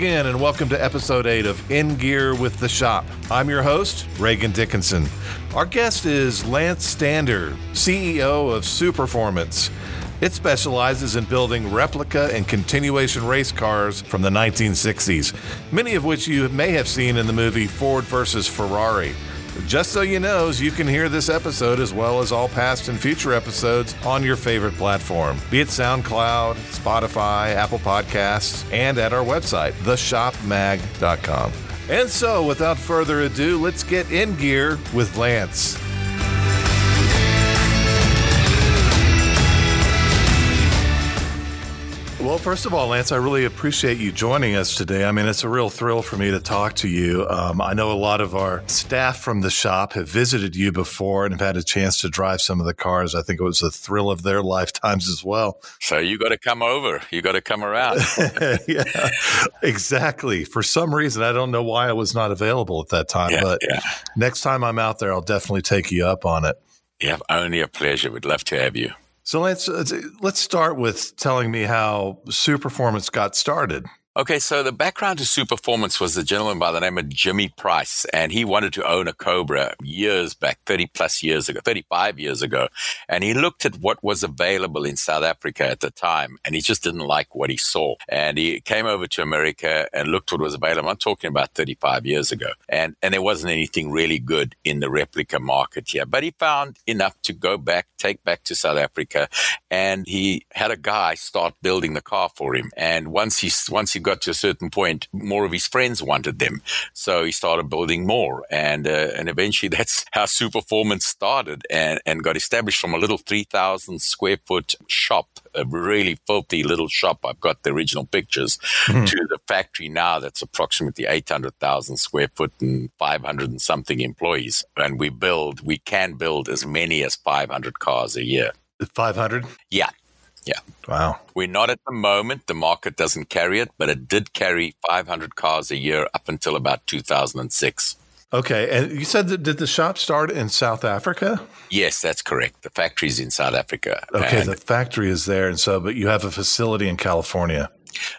again, and welcome to episode 8 of In Gear with the Shop. I'm your host, Reagan Dickinson. Our guest is Lance Stander, CEO of Superformance. It specializes in building replica and continuation race cars from the 1960s, many of which you may have seen in the movie Ford versus Ferrari. Just so you know, you can hear this episode as well as all past and future episodes on your favorite platform, be it SoundCloud, Spotify, Apple Podcasts, and at our website, theshopmag.com. And so, without further ado, let's get in gear with Lance. Well, first of all, Lance, I really appreciate you joining us today. I mean, it's a real thrill for me to talk to you. Um, I know a lot of our staff from the shop have visited you before and have had a chance to drive some of the cars. I think it was a thrill of their lifetimes as well. So you got to come over. You got to come around. yeah, exactly. For some reason, I don't know why I was not available at that time, yeah, but yeah. next time I'm out there, I'll definitely take you up on it. Yeah, only a pleasure. We'd love to have you. So let's let's start with telling me how Superformance got started. Okay, so the background to Superformance was a gentleman by the name of Jimmy Price, and he wanted to own a Cobra years back, 30 plus years ago, 35 years ago. And he looked at what was available in South Africa at the time, and he just didn't like what he saw. And he came over to America and looked what was available. I'm talking about 35 years ago. And, and there wasn't anything really good in the replica market here. But he found enough to go back, take back to South Africa, and he had a guy start building the car for him. And once he, once he got to a certain point, more of his friends wanted them. So he started building more. And, uh, and eventually that's how Superformance started and, and got established from a little 3,000 square foot shop, a really filthy little shop. I've got the original pictures mm-hmm. to the factory now that's approximately 800,000 square foot and 500 and something employees. And we build, we can build as many as 500 cars a year. 500? Yeah. Yeah. Wow. We're not at the moment. The market doesn't carry it, but it did carry 500 cars a year up until about 2006. Okay. And you said that did the shop start in South Africa? Yes, that's correct. The factory's in South Africa. Okay. the factory is there. And so, but you have a facility in California.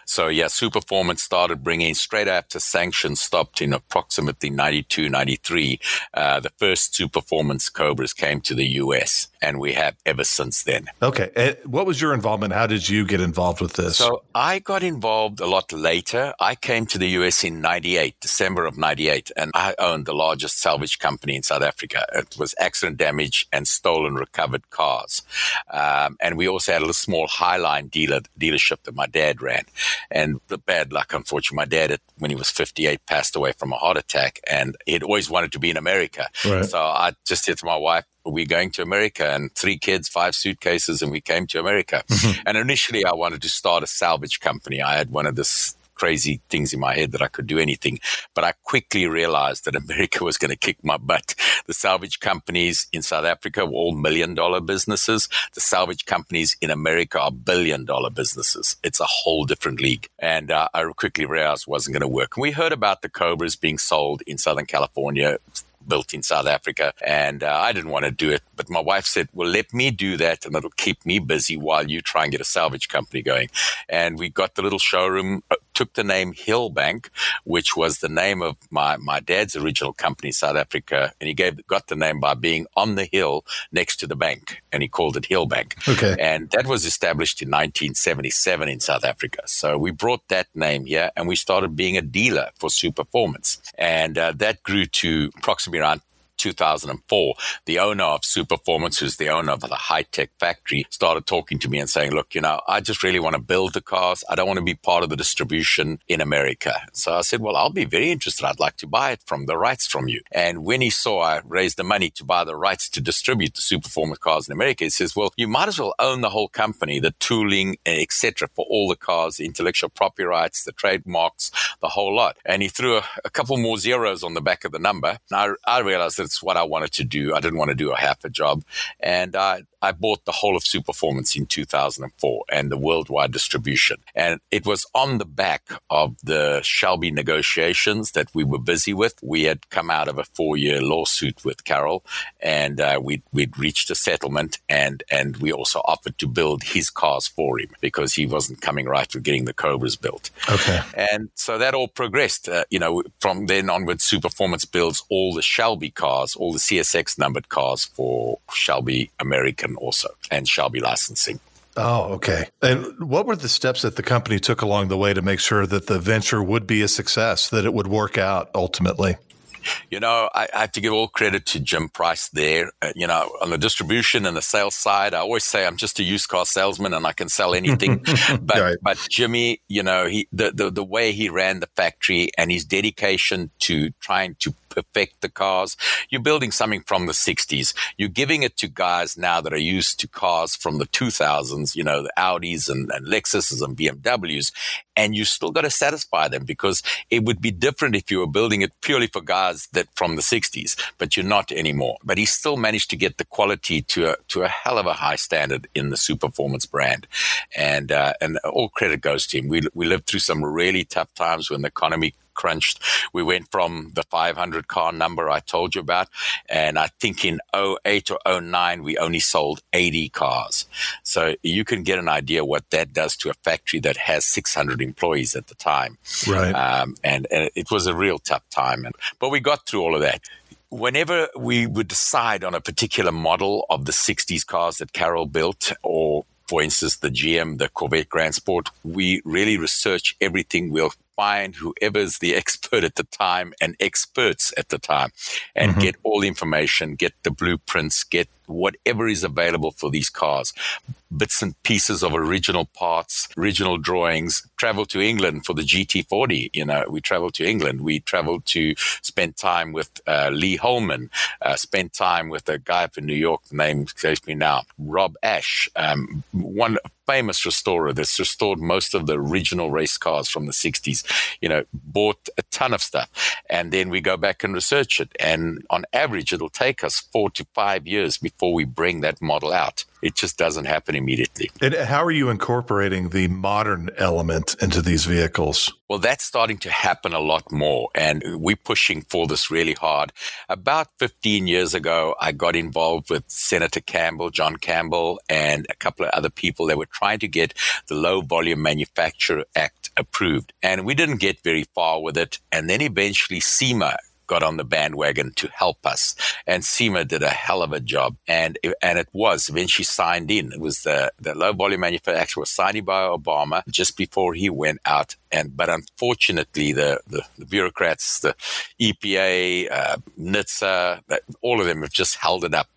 So yeah, Superformance started bringing straight after sanctions stopped in approximately 92, 93. Uh, the first Superformance Cobras came to the US and we have ever since then. Okay. And what was your involvement? How did you get involved with this? So I got involved a lot later. I came to the US in 98, December of 98, and I owned the largest salvage company in South Africa. It was accident damage and stolen recovered cars. Um, and we also had a little small Highline dealer dealership that my dad ran. And the bad luck, unfortunately, my dad, when he was 58, passed away from a heart attack, and he'd always wanted to be in America. Right. So I just said to my wife, we're going to America and three kids, five suitcases, and we came to America. Mm-hmm. And initially, I wanted to start a salvage company. I had one of this crazy things in my head that I could do anything. But I quickly realized that America was going to kick my butt. The salvage companies in South Africa were all million dollar businesses. The salvage companies in America are billion dollar businesses. It's a whole different league. And uh, I quickly realized it wasn't going to work. And we heard about the Cobras being sold in Southern California built in South Africa. And uh, I didn't want to do it. But my wife said, well, let me do that and it'll keep me busy while you try and get a salvage company going. And we got the little showroom, uh, took the name Hillbank, which was the name of my, my dad's original company, South Africa. And he gave, got the name by being on the hill next to the bank. And he called it Hillbank. Okay. And that was established in 1977 in South Africa. So we brought that name here and we started being a dealer for Superformance. And uh, that grew to approximately around 2004, the owner of Superformance, who's the owner of the high tech factory, started talking to me and saying, Look, you know, I just really want to build the cars. I don't want to be part of the distribution in America. So I said, Well, I'll be very interested. I'd like to buy it from the rights from you. And when he saw I raised the money to buy the rights to distribute the Superformance cars in America, he says, Well, you might as well own the whole company, the tooling, etc., for all the cars, the intellectual property rights, the trademarks, the whole lot. And he threw a, a couple more zeros on the back of the number. And I, I realized It's what I wanted to do. I didn't want to do a half a job. And I, I bought the whole of Superformance in 2004 and the worldwide distribution. And it was on the back of the Shelby negotiations that we were busy with. We had come out of a four year lawsuit with Carroll and uh, we'd, we'd reached a settlement and, and we also offered to build his cars for him because he wasn't coming right with getting the Cobras built. Okay. And so that all progressed. Uh, you know, from then onward, Superformance builds all the Shelby cars, all the CSX numbered cars for Shelby American also, and Shelby licensing. Oh, okay. And what were the steps that the company took along the way to make sure that the venture would be a success, that it would work out ultimately? You know, I, I, have to give all credit to Jim Price there. Uh, you know, on the distribution and the sales side, I always say I'm just a used car salesman and I can sell anything. but right. but Jimmy, you know, he the, the the way he ran the factory and his dedication to trying to perfect the cars. You're building something from the 60s. You're giving it to guys now that are used to cars from the 2000s, you know, the Audis and, and Lexuses and BMWs. And you still got to satisfy them because it would be different if you were building it purely for guys that from the 60s, but you're not anymore. But he still managed to get the quality to a, to a hell of a high standard in the Superformance brand. And, uh, and all credit goes to him. We, we lived through some really tough times when the economy crunched. We went from the 500 car number I told you about, and I think in 08 or 09 we only sold 80 cars. So you can get an idea what that does to a factory that has 600 employees at the time. Right. Um, and, and it was a real tough time, and, but we got through all of that whenever we would decide on a particular model of the 60s cars that Carroll built or for instance, the GM, the Corvette Grand Sport, we really research everything. We'll find whoever's the expert at the time and experts at the time and mm-hmm. get all the information, get the blueprints, get whatever is available for these cars. Bits and pieces of original parts, original drawings. Travel to England for the GT40. You know, we traveled to England. We traveled to spend time with uh, Lee Holman, uh, spend time with a guy from New York, the name escapes me now, Rob Ash, um, one famous restorer that's restored most of the original race cars from the 60s, you know, bought a ton of stuff. And then we go back and research it. And on average, it'll take us four to five years before we bring that model out. It just doesn't happen immediately. And how are you incorporating the modern element into these vehicles? Well, that's starting to happen a lot more. And we're pushing for this really hard. About 15 years ago, I got involved with Senator Campbell, John Campbell, and a couple of other people that were trying to get the Low Volume Manufacturer Act approved. And we didn't get very far with it. And then eventually SEMA got on the bandwagon to help us. And SEMA did a hell of a job. And and it was when she signed in. It was the, the low volume manufacturer was signed by Obama just before he went out. And but unfortunately, the, the, the bureaucrats, the EPA, uh, NHTSA, all of them have just held it up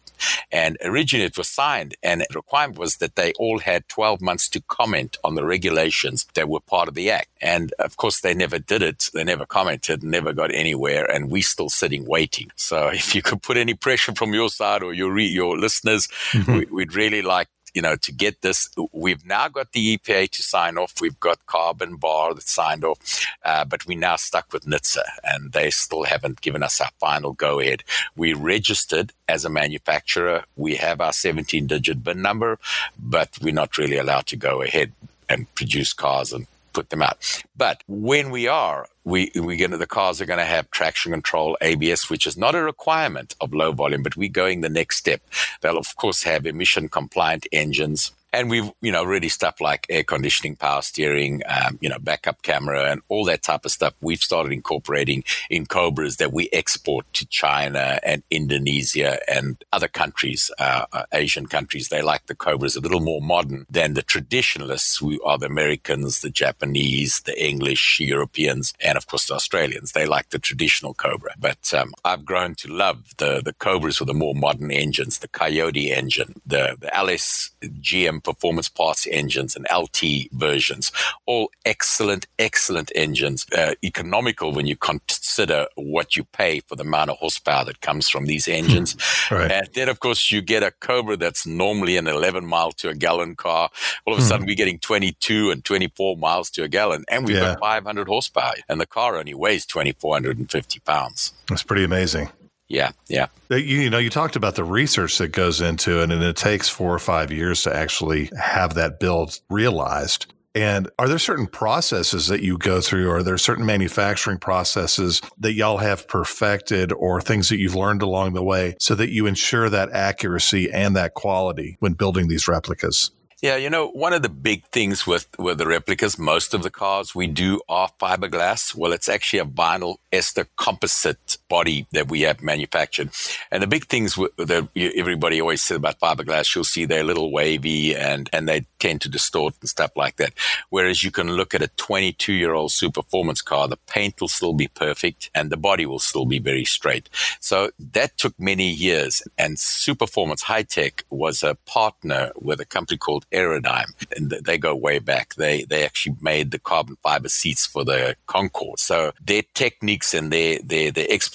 and originally it was signed, and the requirement was that they all had 12 months to comment on the regulations that were part of the act. And of course, they never did it. They never commented, never got anywhere, and we're still sitting waiting. So if you could put any pressure from your side or your re- your listeners, mm-hmm. we, we'd really like you know, to get this, we've now got the EPA to sign off. We've got Carbon Bar that signed off, uh, but we're now stuck with NHTSA, and they still haven't given us our final go ahead. We registered as a manufacturer. We have our 17 digit VIN number, but we're not really allowed to go ahead and produce cars and put them out. But when we are, we we gonna, the cars are going to have traction control, ABS, which is not a requirement of low volume, but we're going the next step. They'll of course have emission compliant engines and we've you know really stuff like air conditioning, power steering, um, you know backup camera, and all that type of stuff. We've started incorporating in Cobras that we export to China and Indonesia and other countries, uh, uh, Asian countries. They like the Cobras a little more modern than the traditionalists, who are the Americans, the Japanese, the English, Europeans, and of course the Australians. They like the traditional Cobra. But um, I've grown to love the the Cobras with the more modern engines, the Coyote engine, the the LS GM performance parts engines and LT versions. All excellent, excellent engines. Uh, economical when you consider what you pay for the amount of horsepower that comes from these engines. right. And then, of course, you get a Cobra that's normally an 11 mile to a gallon car. All of a hmm. sudden, we're getting 22 and 24 miles to a gallon, and we've yeah. got 500 horsepower, and the car only weighs 2,450 pounds. That's pretty amazing. Yeah, yeah. You, know, you talked about the research that goes into it, and it takes four or five years to actually have that build realized. And are there certain processes that you go through? Or are there certain manufacturing processes that y'all have perfected or things that you've learned along the way so that you ensure that accuracy and that quality when building these replicas? Yeah, you know, one of the big things with, with the replicas, most of the cars we do are fiberglass. Well, it's actually a vinyl ester composite body that we have manufactured. And the big things that everybody always says about fiberglass, you'll see they're a little wavy and, and they tend to distort and stuff like that. Whereas you can look at a 22 year old Superformance car, the paint will still be perfect and the body will still be very straight. So that took many years. And Superformance High Tech was a partner with a company called Aerodyne, and they go way back. They they actually made the carbon fiber seats for the Concorde. So their techniques and their their, their expertise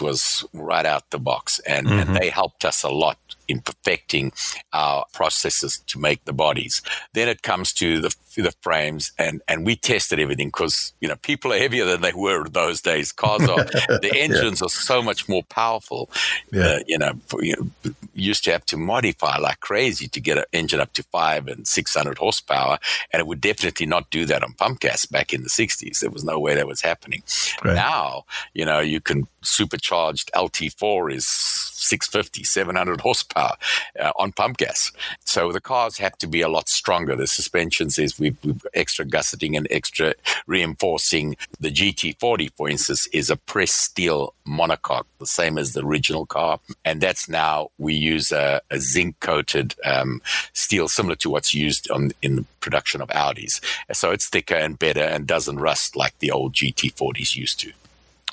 was right out the box, and, mm-hmm. and they helped us a lot in perfecting our processes to make the bodies. Then it comes to the the frames, and and we tested everything because you know people are heavier than they were those days. Cars are the engines yeah. are so much more powerful. Yeah. Uh, you know, for, you know, used to have to modify like crazy to get an engine up to five and six hundred horsepower, and it would definitely not do that on pump gas back in the sixties. There was no way that was happening. Right. Now, you know, you can supercharged LT4 is 650, 700 horsepower uh, on pump gas. So the cars have to be a lot stronger. The suspensions is we've, we've extra gusseting and extra reinforcing. The GT40, for instance, is a pressed steel monocoque, the same as the original car. And that's now we use a, a zinc coated um, steel similar to what's used on, in the production of Audis. So it's thicker and better and doesn't rust like the old GT40s used to.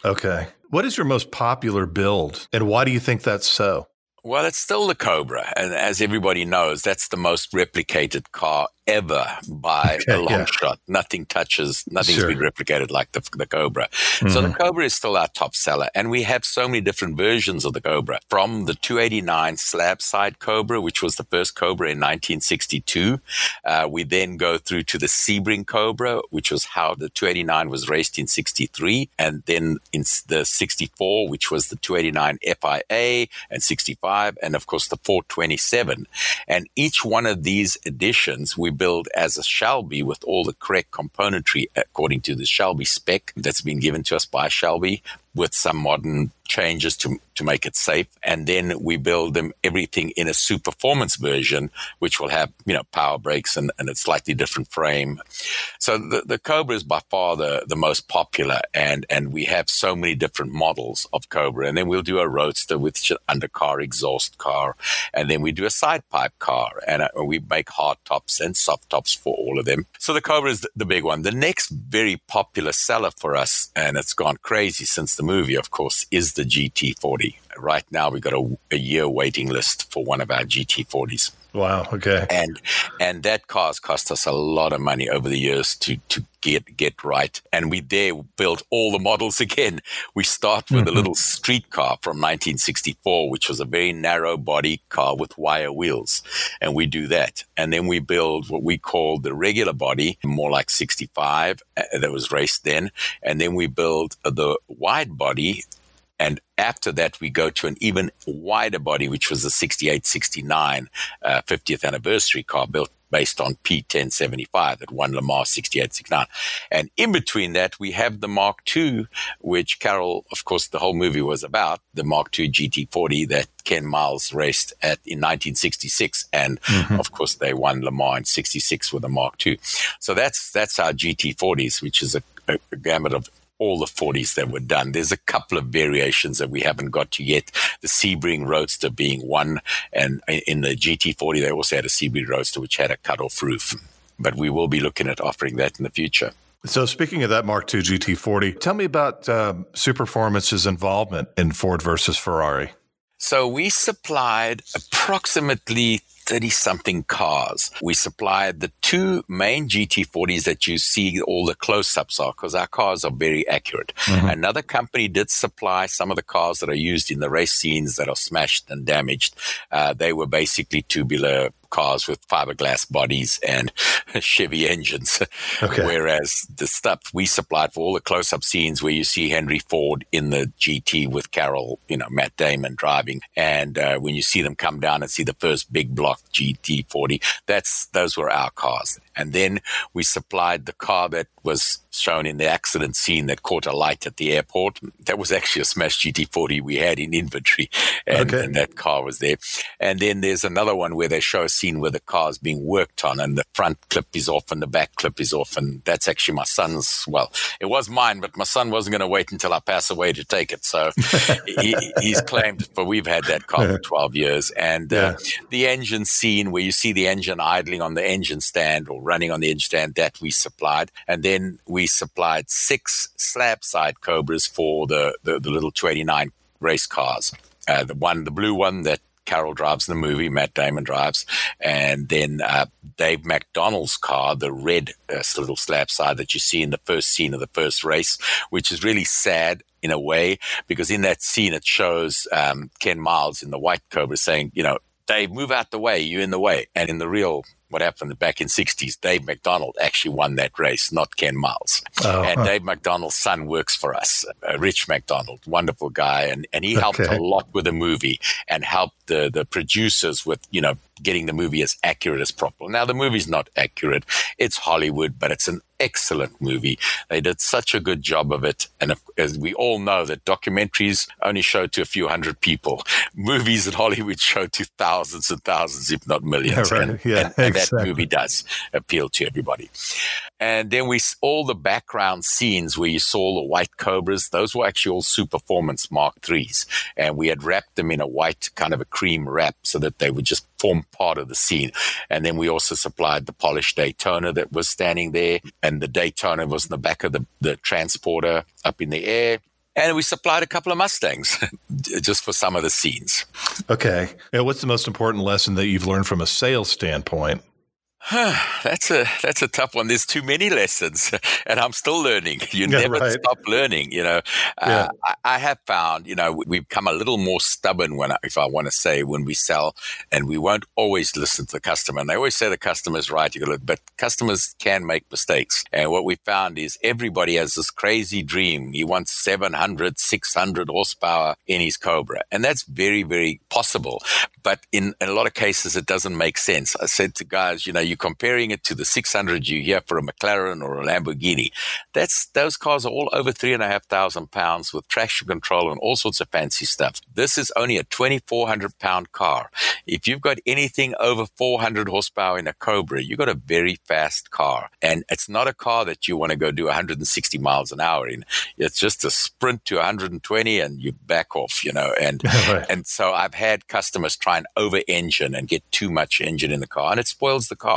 Okay. What is your most popular build and why do you think that's so? Well, it's still the Cobra. And as everybody knows, that's the most replicated car ever by okay, a long yeah. shot. Nothing touches, nothing's sure. been replicated like the, the Cobra. Mm-hmm. So the mm-hmm. Cobra is still our top seller. And we have so many different versions of the Cobra from the 289 slab side Cobra, which was the first Cobra in 1962. Uh, we then go through to the Sebring Cobra, which was how the 289 was raced in 63. And then in the 64, which was the 289 FIA and 65. And of course the 427. And each one of these editions, we build as a Shelby with all the correct componentry according to the Shelby spec that's been given to us by Shelby with some modern changes to, to make it safe. And then we build them everything in a Superformance version, which will have, you know, power brakes and, and a slightly different frame. So the, the Cobra is by far the, the most popular and, and we have so many different models of Cobra. And then we'll do a roadster with undercar exhaust car. And then we do a side pipe car and uh, we make hard tops and soft tops for all of them. So the Cobra is the big one. The next very popular seller for us, and it's gone crazy since the movie, of course, is the GT40. Right now, we've got a, a year waiting list for one of our GT40s. Wow. Okay. And and that car's cost us a lot of money over the years to to get get right. And we there built all the models again. We start with mm-hmm. a little street car from 1964, which was a very narrow body car with wire wheels, and we do that. And then we build what we call the regular body, more like 65, uh, that was raced then. And then we build the wide body and after that, we go to an even wider body, which was the 68 69 uh, 50th anniversary car built based on P1075 that won Le Mans 68 69. And in between that, we have the Mark II, which Carroll, of course, the whole movie was about the Mark II GT40 that Ken Miles raced at in 1966. And mm-hmm. of course, they won Le Mans in 66 with the Mark II. So that's, that's our GT40s, which is a, a, a gamut of all the 40s that were done. There's a couple of variations that we haven't got to yet. The Sebring Roadster being one, and in the GT40 they also had a Sebring Roadster which had a cut-off roof. But we will be looking at offering that in the future. So, speaking of that Mark II GT40, tell me about um, Superformance's involvement in Ford versus Ferrari. So, we supplied approximately 30 something cars. We supplied the two main GT40s that you see all the close ups are because our cars are very accurate. Mm-hmm. Another company did supply some of the cars that are used in the race scenes that are smashed and damaged. Uh, they were basically tubular cars with fiberglass bodies and Chevy engines. Okay. Whereas the stuff we supplied for all the close up scenes where you see Henry Ford in the GT with Carroll, you know, Matt Damon driving. And uh, when you see them come down and see the first big block GT40, that's, those were our cars. And then we supplied the car that was shown in the accident scene that caught a light at the airport. That was actually a smashed GT40 we had in inventory, and, okay. and, that car was there. And then there's another one where they show a scene where the car is being worked on, and the front clip is off and the back clip is off, and that's actually my son's. Well, it was mine, but my son wasn't going to wait until I pass away to take it, so he, he's claimed. But we've had that car for 12 years, and uh, yeah. uh, the engine scene where you see the engine idling on the engine stand or running on the engine stand that we supplied, and then we supplied six slab side Cobras for the, the, the little 289 race cars. Uh, the one, the blue one that Carroll drives in the movie, Matt Damon drives, and then uh, Dave McDonald's car, the red uh, little slab side that you see in the first scene of the first race, which is really sad in a way because in that scene it shows um, Ken Miles in the white Cobra saying, you know, Dave, move out the way, you're in the way. And in the real what happened back in 60s, Dave McDonald actually won that race, not Ken Miles. Oh, and huh. Dave McDonald's son works for us, uh, Rich McDonald, wonderful guy. And, and he helped okay. a lot with the movie and helped the, the producers with, you know, getting the movie as accurate as possible. Now, the movie's not accurate. It's Hollywood, but it's an excellent movie. They did such a good job of it. And as we all know that documentaries only show to a few hundred people. Movies in Hollywood show to thousands and thousands, if not millions. Yeah, right. and, yeah, and, and that movie does appeal to everybody. And then we, all the background scenes where you saw the white cobras, those were actually all Superformance Mark threes. And we had wrapped them in a white kind of a cream wrap so that they would just form part of the scene. And then we also supplied the polished Daytona that was standing there. And the Daytona was in the back of the, the transporter up in the air. And we supplied a couple of Mustangs just for some of the scenes. Okay. What's the most important lesson that you've learned from a sales standpoint? that's a that's a tough one. There's too many lessons, and I'm still learning. You yeah, never right. stop learning. You know, uh, I, I, have found you know we've become a little more stubborn when I, if I want to say when we sell, and we won't always listen to the customer. And they always say the customer's right, You look, but customers can make mistakes. And what we found is everybody has this crazy dream. He wants 700, 600 horsepower in his Cobra, and that's very very possible. But in, in a lot of cases, it doesn't make sense. I said to guys, you know, you comparing it to the 600 you hear for a McLaren or a Lamborghini. That's those cars are all over three and a half thousand pounds with traction control and all sorts of fancy stuff. This is only a 2,400 pound car. If you've got anything over 400 horsepower in a Cobra, you've got a very fast car, and it's not a car that you want to go do 160 miles an hour in. It's just a sprint to 120 and you back off, you know. And right. and so I've had customers try and over engine and get too much engine in the car, and it spoils the car.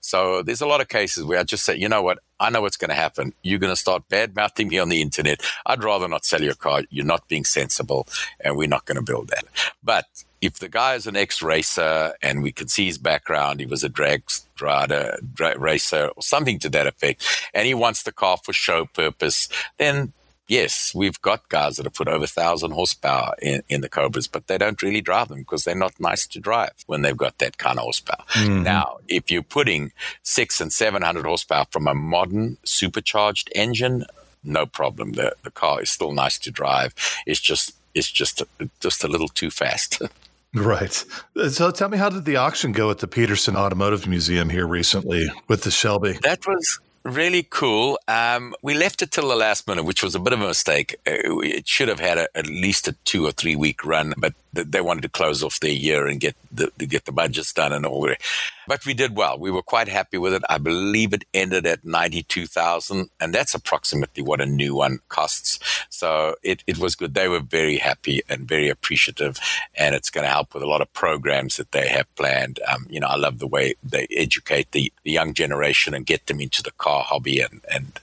So there's a lot of cases where I just say, you know what, I know what's going to happen. You're going to start bad mouthing me on the internet. I'd rather not sell your car. You're not being sensible, and we're not going to build that. But if the guy is an ex racer and we can see his background, he was a drag rider, drag racer, or something to that effect, and he wants the car for show purpose, then yes, we've got guys that have put over 1,000 horsepower in, in the Cobras, but they don't really drive them because they're not nice to drive when they've got that kind of horsepower. Mm-hmm. Now, if you're putting six and 700 horsepower from a modern supercharged engine, no problem. The, the car is still nice to drive. It's just, it's just, just a little too fast. Right. So tell me, how did the auction go at the Peterson Automotive Museum here recently with the Shelby? That was really cool. Um, we left it till the last minute, which was a bit of a mistake. Uh, it should have had a, at least a two or three week run, but they wanted to close off their year and get the get the budgets done and all that. But we did well. We were quite happy with it. I believe it ended at ninety two thousand, and that's approximately what a new one costs. So it, it was good. They were very happy and very appreciative, and it's going to help with a lot of programs that they have planned. Um, you know, I love the way they educate the, the young generation and get them into the car hobby, and and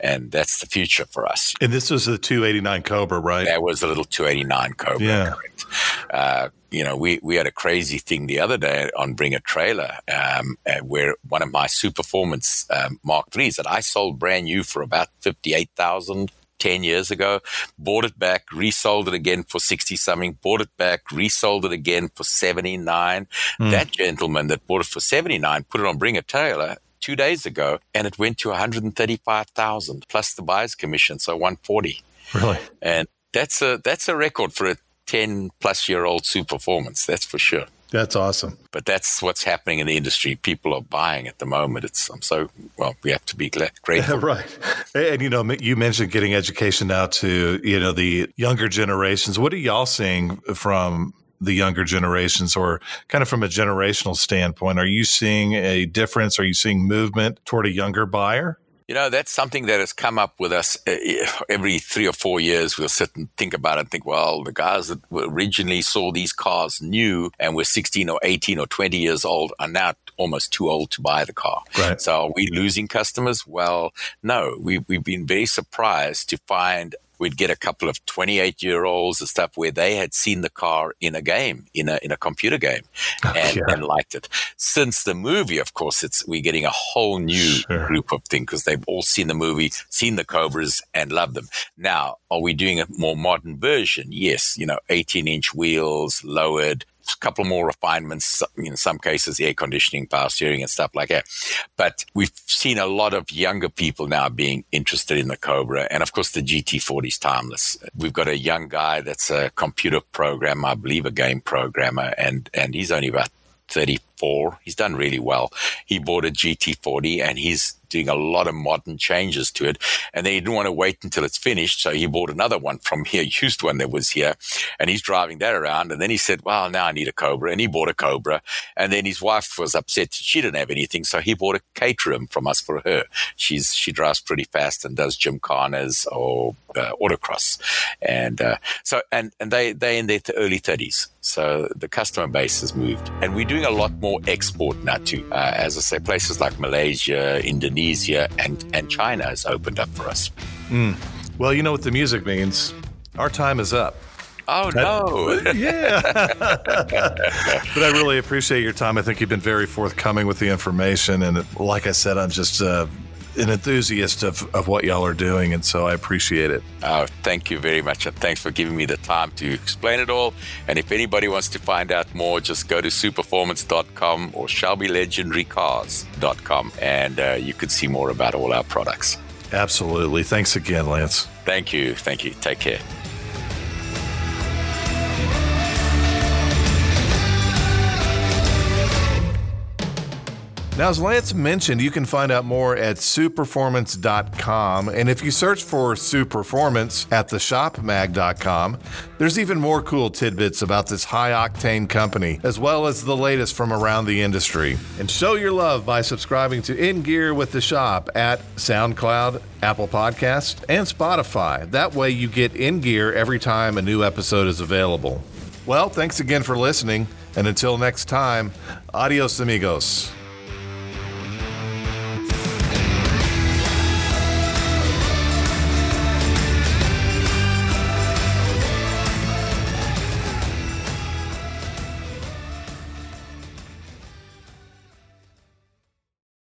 and that's the future for us. And this was the two eighty nine Cobra, right? That was a little two eighty nine Cobra. Yeah. Correct. Uh, you know, we, we had a crazy thing the other day on Bring a Trailer, um, where one of my Superformance um, Mark IIIs that I sold brand new for about 58,000 10 years ago, bought it back, resold it again for 60 something, bought it back, resold it again for 79. Mm. That gentleman that bought it for 79 put it on Bring a Trailer two days ago and it went to 135,000 plus the buyer's commission. So 140. Really? And that's a, that's a record for a 10 plus year old Superformance. That's for sure. That's awesome. But that's what's happening in the industry. People are buying at the moment. It's I'm so well. We have to be grateful, right? And you know, you mentioned getting education now to you know the younger generations. What are y'all seeing from the younger generations, or kind of from a generational standpoint? Are you seeing a difference? Are you seeing movement toward a younger buyer? You know, that's something that has come up with us uh, every three or four years. We'll sit and think about it and think, well, the guys that originally saw these cars new and were 16 or 18 or 20 years old are now almost too old to buy the car. Right. So are we losing customers? Well, no. We, we've been very surprised to find we'd get a couple of 28 year olds and stuff where they had seen the car in a game, in a, in a computer game oh, and, yeah. and liked it. Since the movie, of course, it's, we're getting a whole new sure. group of things because they've all seen the movie, seen the Cobras and loved them. Now, are we doing a more modern version? Yes. You know, 18 inch wheels, lowered, a couple more refinements, in some cases, air conditioning, power steering, and stuff like that. But we've seen a lot of younger people now being interested in the Cobra. And of course, the GT40 is timeless. We've got a young guy that's a computer programmer, I believe a game programmer, and, and he's only about 34. He's done really well. He bought a GT40 and he's doing a lot of modern changes to it. And then he didn't want to wait until it's finished. So he bought another one from here, used one that was here, and he's driving that around. And then he said, well, now I need a Cobra. And he bought a Cobra. And then his wife was upset she didn't have anything. So he bought a Caterham from us for her. She's, she drives pretty fast and does Jim gymkhanas or uh, autocross. And, uh, so, and, and they, they in their early 30s. So the customer base has moved. And we're doing a lot more export now too. Uh, as I say, places like Malaysia, Indonesia, Indonesia, and, and China has opened up for us. Mm. Well, you know what the music means. Our time is up. Oh no! yeah, but I really appreciate your time. I think you've been very forthcoming with the information, and like I said, I'm just uh, an enthusiast of, of what y'all are doing, and so I appreciate it. Oh, thank you very much, and thanks for giving me the time to explain it all. And if anybody wants to find out more, just go to superformance.com or shelbylegendarycars.com, and uh, you can see more about all our products. Absolutely. Thanks again, Lance. Thank you. Thank you. Take care. Now, as Lance mentioned, you can find out more at superformance.com. And if you search for Superformance at theshopmag.com, there's even more cool tidbits about this high octane company, as well as the latest from around the industry. And show your love by subscribing to In Gear with the Shop at SoundCloud, Apple Podcasts, and Spotify. That way you get In Gear every time a new episode is available. Well, thanks again for listening. And until next time, adios, amigos.